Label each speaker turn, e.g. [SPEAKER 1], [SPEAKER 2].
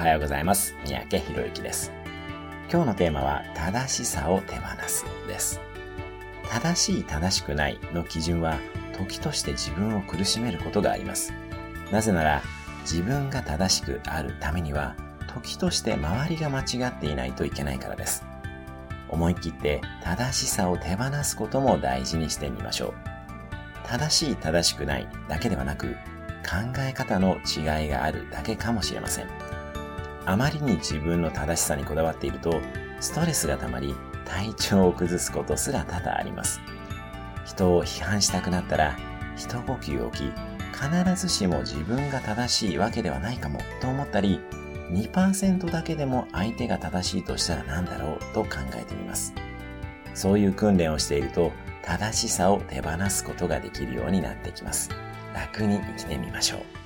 [SPEAKER 1] はようございます。三宅博之です。今日のテーマは、正しさを手放すです。正しい正しくないの基準は、時として自分を苦しめることがあります。なぜなら、自分が正しくあるためには、時として周りが間違っていないといけないからです。思い切って正しさを手放すことも大事にしてみましょう。正しい正しくないだけではなく、考え方の違いがあるだけかもしれません。あまりに自分の正しさにこだわっていると、ストレスが溜まり、体調を崩すことすら多々あります。人を批判したくなったら、一呼吸置き、必ずしも自分が正しいわけではないかもと思ったり、2%だけでも相手が正しいとしたら何だろうと考えてみます。そういう訓練をしていると、正しさを手放すことができるようになってきます。楽に生きてみましょう。